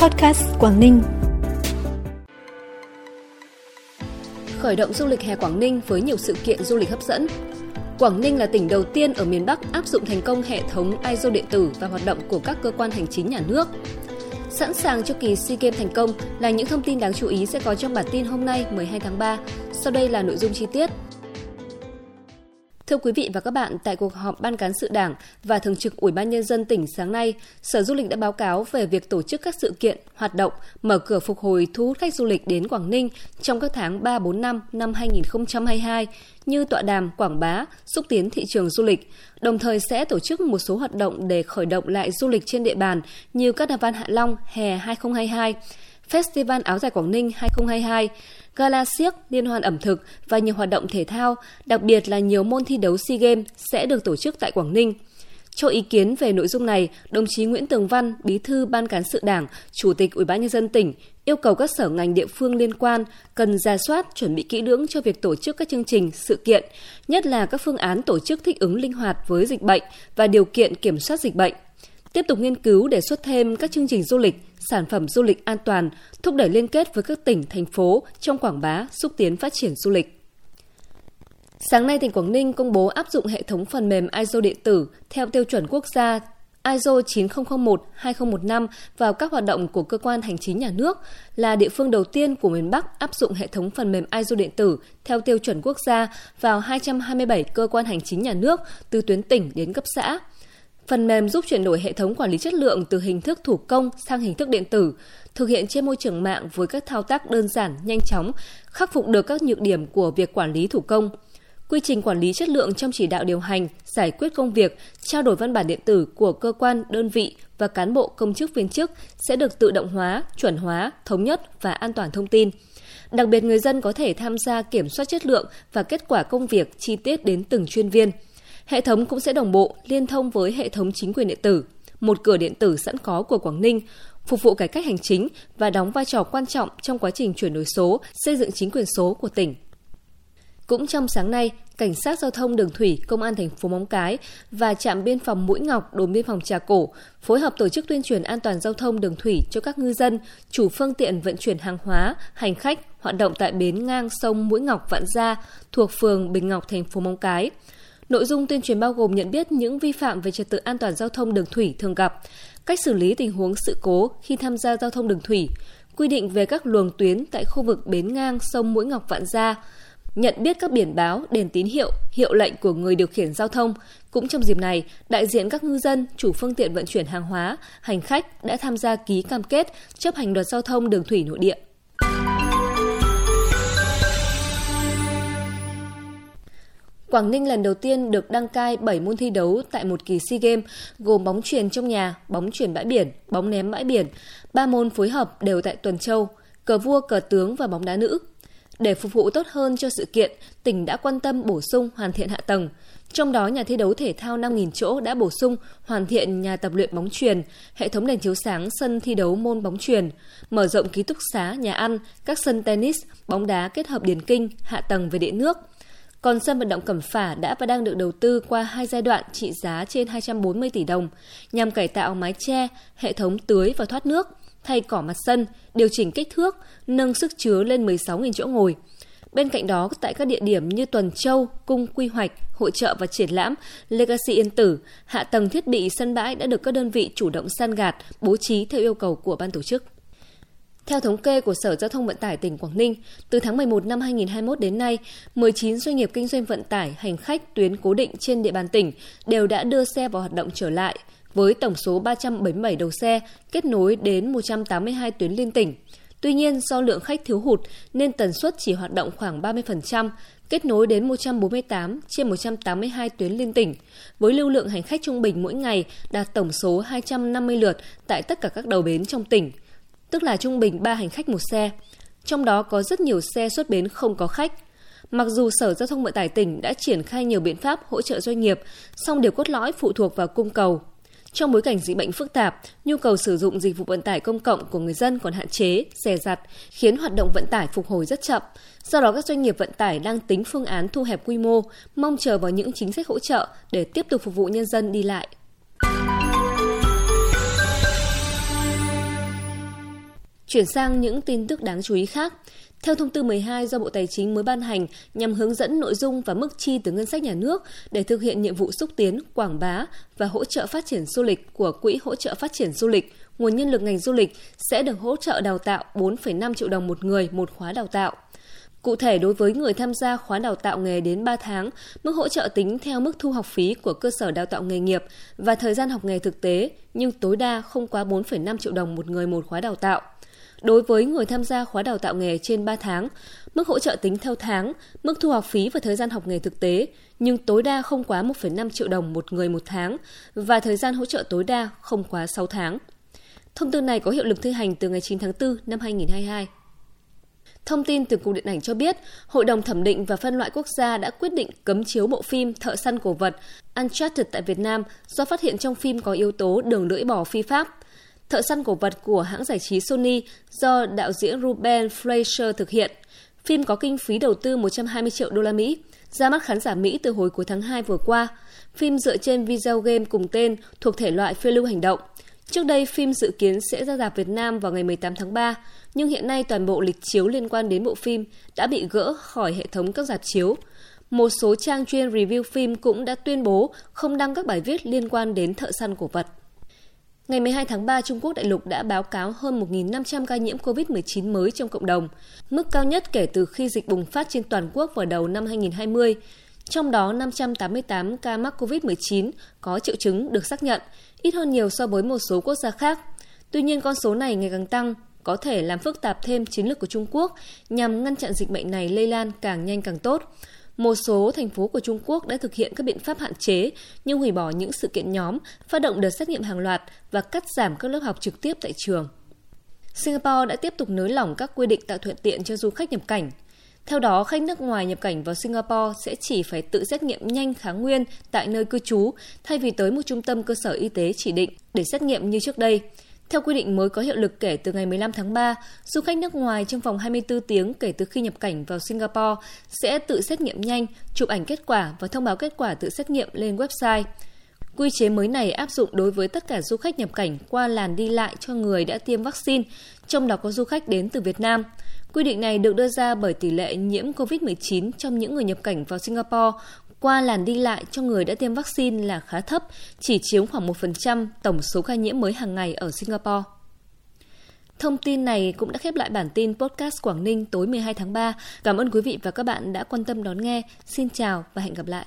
Podcast Quảng Ninh. Khởi động du lịch hè Quảng Ninh với nhiều sự kiện du lịch hấp dẫn. Quảng Ninh là tỉnh đầu tiên ở miền Bắc áp dụng thành công hệ thống ISO điện tử và hoạt động của các cơ quan hành chính nhà nước. Sẵn sàng cho kỳ SEA Games thành công là những thông tin đáng chú ý sẽ có trong bản tin hôm nay 12 tháng 3. Sau đây là nội dung chi tiết. Thưa quý vị và các bạn, tại cuộc họp Ban cán sự Đảng và Thường trực Ủy ban Nhân dân tỉnh sáng nay, Sở Du lịch đã báo cáo về việc tổ chức các sự kiện, hoạt động, mở cửa phục hồi thu hút khách du lịch đến Quảng Ninh trong các tháng 3, 4, 5 năm 2022 như tọa đàm, quảng bá, xúc tiến thị trường du lịch, đồng thời sẽ tổ chức một số hoạt động để khởi động lại du lịch trên địa bàn như Carnival Hạ Long hè 2022, Festival Áo dài Quảng Ninh 2022, gala siếc, liên hoan ẩm thực và nhiều hoạt động thể thao, đặc biệt là nhiều môn thi đấu SEA Games sẽ được tổ chức tại Quảng Ninh. Cho ý kiến về nội dung này, đồng chí Nguyễn Tường Văn, Bí thư Ban cán sự Đảng, Chủ tịch Ủy ban nhân dân tỉnh yêu cầu các sở ngành địa phương liên quan cần ra soát, chuẩn bị kỹ lưỡng cho việc tổ chức các chương trình, sự kiện, nhất là các phương án tổ chức thích ứng linh hoạt với dịch bệnh và điều kiện kiểm soát dịch bệnh tiếp tục nghiên cứu đề xuất thêm các chương trình du lịch, sản phẩm du lịch an toàn, thúc đẩy liên kết với các tỉnh, thành phố trong quảng bá, xúc tiến phát triển du lịch. Sáng nay, tỉnh Quảng Ninh công bố áp dụng hệ thống phần mềm ISO điện tử theo tiêu chuẩn quốc gia ISO 9001-2015 vào các hoạt động của cơ quan hành chính nhà nước là địa phương đầu tiên của miền Bắc áp dụng hệ thống phần mềm ISO điện tử theo tiêu chuẩn quốc gia vào 227 cơ quan hành chính nhà nước từ tuyến tỉnh đến cấp xã. Phần mềm giúp chuyển đổi hệ thống quản lý chất lượng từ hình thức thủ công sang hình thức điện tử, thực hiện trên môi trường mạng với các thao tác đơn giản, nhanh chóng, khắc phục được các nhược điểm của việc quản lý thủ công. Quy trình quản lý chất lượng trong chỉ đạo điều hành, giải quyết công việc, trao đổi văn bản điện tử của cơ quan, đơn vị và cán bộ công chức viên chức sẽ được tự động hóa, chuẩn hóa, thống nhất và an toàn thông tin. Đặc biệt người dân có thể tham gia kiểm soát chất lượng và kết quả công việc chi tiết đến từng chuyên viên – Hệ thống cũng sẽ đồng bộ, liên thông với hệ thống chính quyền điện tử, một cửa điện tử sẵn có của Quảng Ninh, phục vụ cải cách hành chính và đóng vai trò quan trọng trong quá trình chuyển đổi số, xây dựng chính quyền số của tỉnh. Cũng trong sáng nay, Cảnh sát giao thông đường thủy, Công an thành phố Móng Cái và trạm biên phòng Mũi Ngọc, đồn biên phòng Trà Cổ phối hợp tổ chức tuyên truyền an toàn giao thông đường thủy cho các ngư dân, chủ phương tiện vận chuyển hàng hóa, hành khách hoạt động tại bến ngang sông Mũi Ngọc Vạn Gia thuộc phường Bình Ngọc, thành phố Móng Cái. Nội dung tuyên truyền bao gồm nhận biết những vi phạm về trật tự an toàn giao thông đường thủy thường gặp, cách xử lý tình huống sự cố khi tham gia giao thông đường thủy, quy định về các luồng tuyến tại khu vực bến ngang sông Mũi Ngọc Vạn Gia, nhận biết các biển báo, đèn tín hiệu, hiệu lệnh của người điều khiển giao thông. Cũng trong dịp này, đại diện các ngư dân, chủ phương tiện vận chuyển hàng hóa, hành khách đã tham gia ký cam kết chấp hành luật giao thông đường thủy nội địa. Quảng Ninh lần đầu tiên được đăng cai 7 môn thi đấu tại một kỳ SEA Games gồm bóng chuyền trong nhà, bóng chuyền bãi biển, bóng ném bãi biển. Ba môn phối hợp đều tại Tuần Châu, cờ vua, cờ tướng và bóng đá nữ. Để phục vụ tốt hơn cho sự kiện, tỉnh đã quan tâm bổ sung hoàn thiện hạ tầng. Trong đó, nhà thi đấu thể thao 5.000 chỗ đã bổ sung hoàn thiện nhà tập luyện bóng truyền, hệ thống đèn chiếu sáng sân thi đấu môn bóng truyền, mở rộng ký túc xá, nhà ăn, các sân tennis, bóng đá kết hợp điền kinh, hạ tầng về điện nước – còn sân vận động Cẩm Phả đã và đang được đầu tư qua hai giai đoạn trị giá trên 240 tỷ đồng nhằm cải tạo mái che, hệ thống tưới và thoát nước, thay cỏ mặt sân, điều chỉnh kích thước, nâng sức chứa lên 16.000 chỗ ngồi. Bên cạnh đó, tại các địa điểm như Tuần Châu, Cung Quy hoạch, hội trợ và triển lãm, Legacy Yên Tử, hạ tầng thiết bị sân bãi đã được các đơn vị chủ động san gạt, bố trí theo yêu cầu của ban tổ chức. Theo thống kê của Sở Giao thông Vận tải tỉnh Quảng Ninh, từ tháng 11 năm 2021 đến nay, 19 doanh nghiệp kinh doanh vận tải hành khách tuyến cố định trên địa bàn tỉnh đều đã đưa xe vào hoạt động trở lại, với tổng số 377 đầu xe kết nối đến 182 tuyến liên tỉnh. Tuy nhiên, do lượng khách thiếu hụt nên tần suất chỉ hoạt động khoảng 30%, kết nối đến 148 trên 182 tuyến liên tỉnh, với lưu lượng hành khách trung bình mỗi ngày đạt tổng số 250 lượt tại tất cả các đầu bến trong tỉnh – tức là trung bình 3 hành khách một xe. Trong đó có rất nhiều xe xuất bến không có khách. Mặc dù Sở Giao thông Vận tải tỉnh đã triển khai nhiều biện pháp hỗ trợ doanh nghiệp, song điều cốt lõi phụ thuộc vào cung cầu. Trong bối cảnh dịch bệnh phức tạp, nhu cầu sử dụng dịch vụ vận tải công cộng của người dân còn hạn chế, rẻ rặt, khiến hoạt động vận tải phục hồi rất chậm. Do đó các doanh nghiệp vận tải đang tính phương án thu hẹp quy mô, mong chờ vào những chính sách hỗ trợ để tiếp tục phục vụ nhân dân đi lại. Chuyển sang những tin tức đáng chú ý khác. Theo thông tư 12 do Bộ Tài chính mới ban hành nhằm hướng dẫn nội dung và mức chi từ ngân sách nhà nước để thực hiện nhiệm vụ xúc tiến, quảng bá và hỗ trợ phát triển du lịch của Quỹ hỗ trợ phát triển du lịch, nguồn nhân lực ngành du lịch sẽ được hỗ trợ đào tạo 4,5 triệu đồng một người một khóa đào tạo. Cụ thể, đối với người tham gia khóa đào tạo nghề đến 3 tháng, mức hỗ trợ tính theo mức thu học phí của cơ sở đào tạo nghề nghiệp và thời gian học nghề thực tế, nhưng tối đa không quá 4,5 triệu đồng một người một khóa đào tạo. Đối với người tham gia khóa đào tạo nghề trên 3 tháng, mức hỗ trợ tính theo tháng, mức thu học phí và thời gian học nghề thực tế, nhưng tối đa không quá 1,5 triệu đồng một người một tháng và thời gian hỗ trợ tối đa không quá 6 tháng. Thông tư này có hiệu lực thi hành từ ngày 9 tháng 4 năm 2022. Thông tin từ Cục Điện ảnh cho biết, Hội đồng thẩm định và phân loại quốc gia đã quyết định cấm chiếu bộ phim Thợ săn cổ vật Uncharted tại Việt Nam do phát hiện trong phim có yếu tố đường lưỡi bò phi pháp. Thợ săn cổ vật của hãng giải trí Sony do đạo diễn Ruben Fleischer thực hiện. Phim có kinh phí đầu tư 120 triệu đô la Mỹ, ra mắt khán giả Mỹ từ hồi cuối tháng 2 vừa qua. Phim dựa trên video game cùng tên thuộc thể loại phiêu lưu hành động. Trước đây, phim dự kiến sẽ ra rạp Việt Nam vào ngày 18 tháng 3, nhưng hiện nay toàn bộ lịch chiếu liên quan đến bộ phim đã bị gỡ khỏi hệ thống các rạp chiếu. Một số trang chuyên review phim cũng đã tuyên bố không đăng các bài viết liên quan đến thợ săn cổ vật. Ngày 12 tháng 3, Trung Quốc đại lục đã báo cáo hơn 1.500 ca nhiễm COVID-19 mới trong cộng đồng, mức cao nhất kể từ khi dịch bùng phát trên toàn quốc vào đầu năm 2020. Trong đó, 588 ca mắc COVID-19 có triệu chứng được xác nhận, ít hơn nhiều so với một số quốc gia khác. Tuy nhiên, con số này ngày càng tăng, có thể làm phức tạp thêm chiến lược của Trung Quốc nhằm ngăn chặn dịch bệnh này lây lan càng nhanh càng tốt. Một số thành phố của Trung Quốc đã thực hiện các biện pháp hạn chế như hủy bỏ những sự kiện nhóm, phát động đợt xét nghiệm hàng loạt và cắt giảm các lớp học trực tiếp tại trường. Singapore đã tiếp tục nới lỏng các quy định tạo thuận tiện cho du khách nhập cảnh. Theo đó, khách nước ngoài nhập cảnh vào Singapore sẽ chỉ phải tự xét nghiệm nhanh kháng nguyên tại nơi cư trú thay vì tới một trung tâm cơ sở y tế chỉ định để xét nghiệm như trước đây. Theo quy định mới có hiệu lực kể từ ngày 15 tháng 3, du khách nước ngoài trong vòng 24 tiếng kể từ khi nhập cảnh vào Singapore sẽ tự xét nghiệm nhanh, chụp ảnh kết quả và thông báo kết quả tự xét nghiệm lên website. Quy chế mới này áp dụng đối với tất cả du khách nhập cảnh qua làn đi lại cho người đã tiêm vaccine, trong đó có du khách đến từ Việt Nam. Quy định này được đưa ra bởi tỷ lệ nhiễm COVID-19 trong những người nhập cảnh vào Singapore qua làn đi lại cho người đã tiêm vaccine là khá thấp, chỉ chiếm khoảng 1% tổng số ca nhiễm mới hàng ngày ở Singapore. Thông tin này cũng đã khép lại bản tin podcast Quảng Ninh tối 12 tháng 3. Cảm ơn quý vị và các bạn đã quan tâm đón nghe. Xin chào và hẹn gặp lại.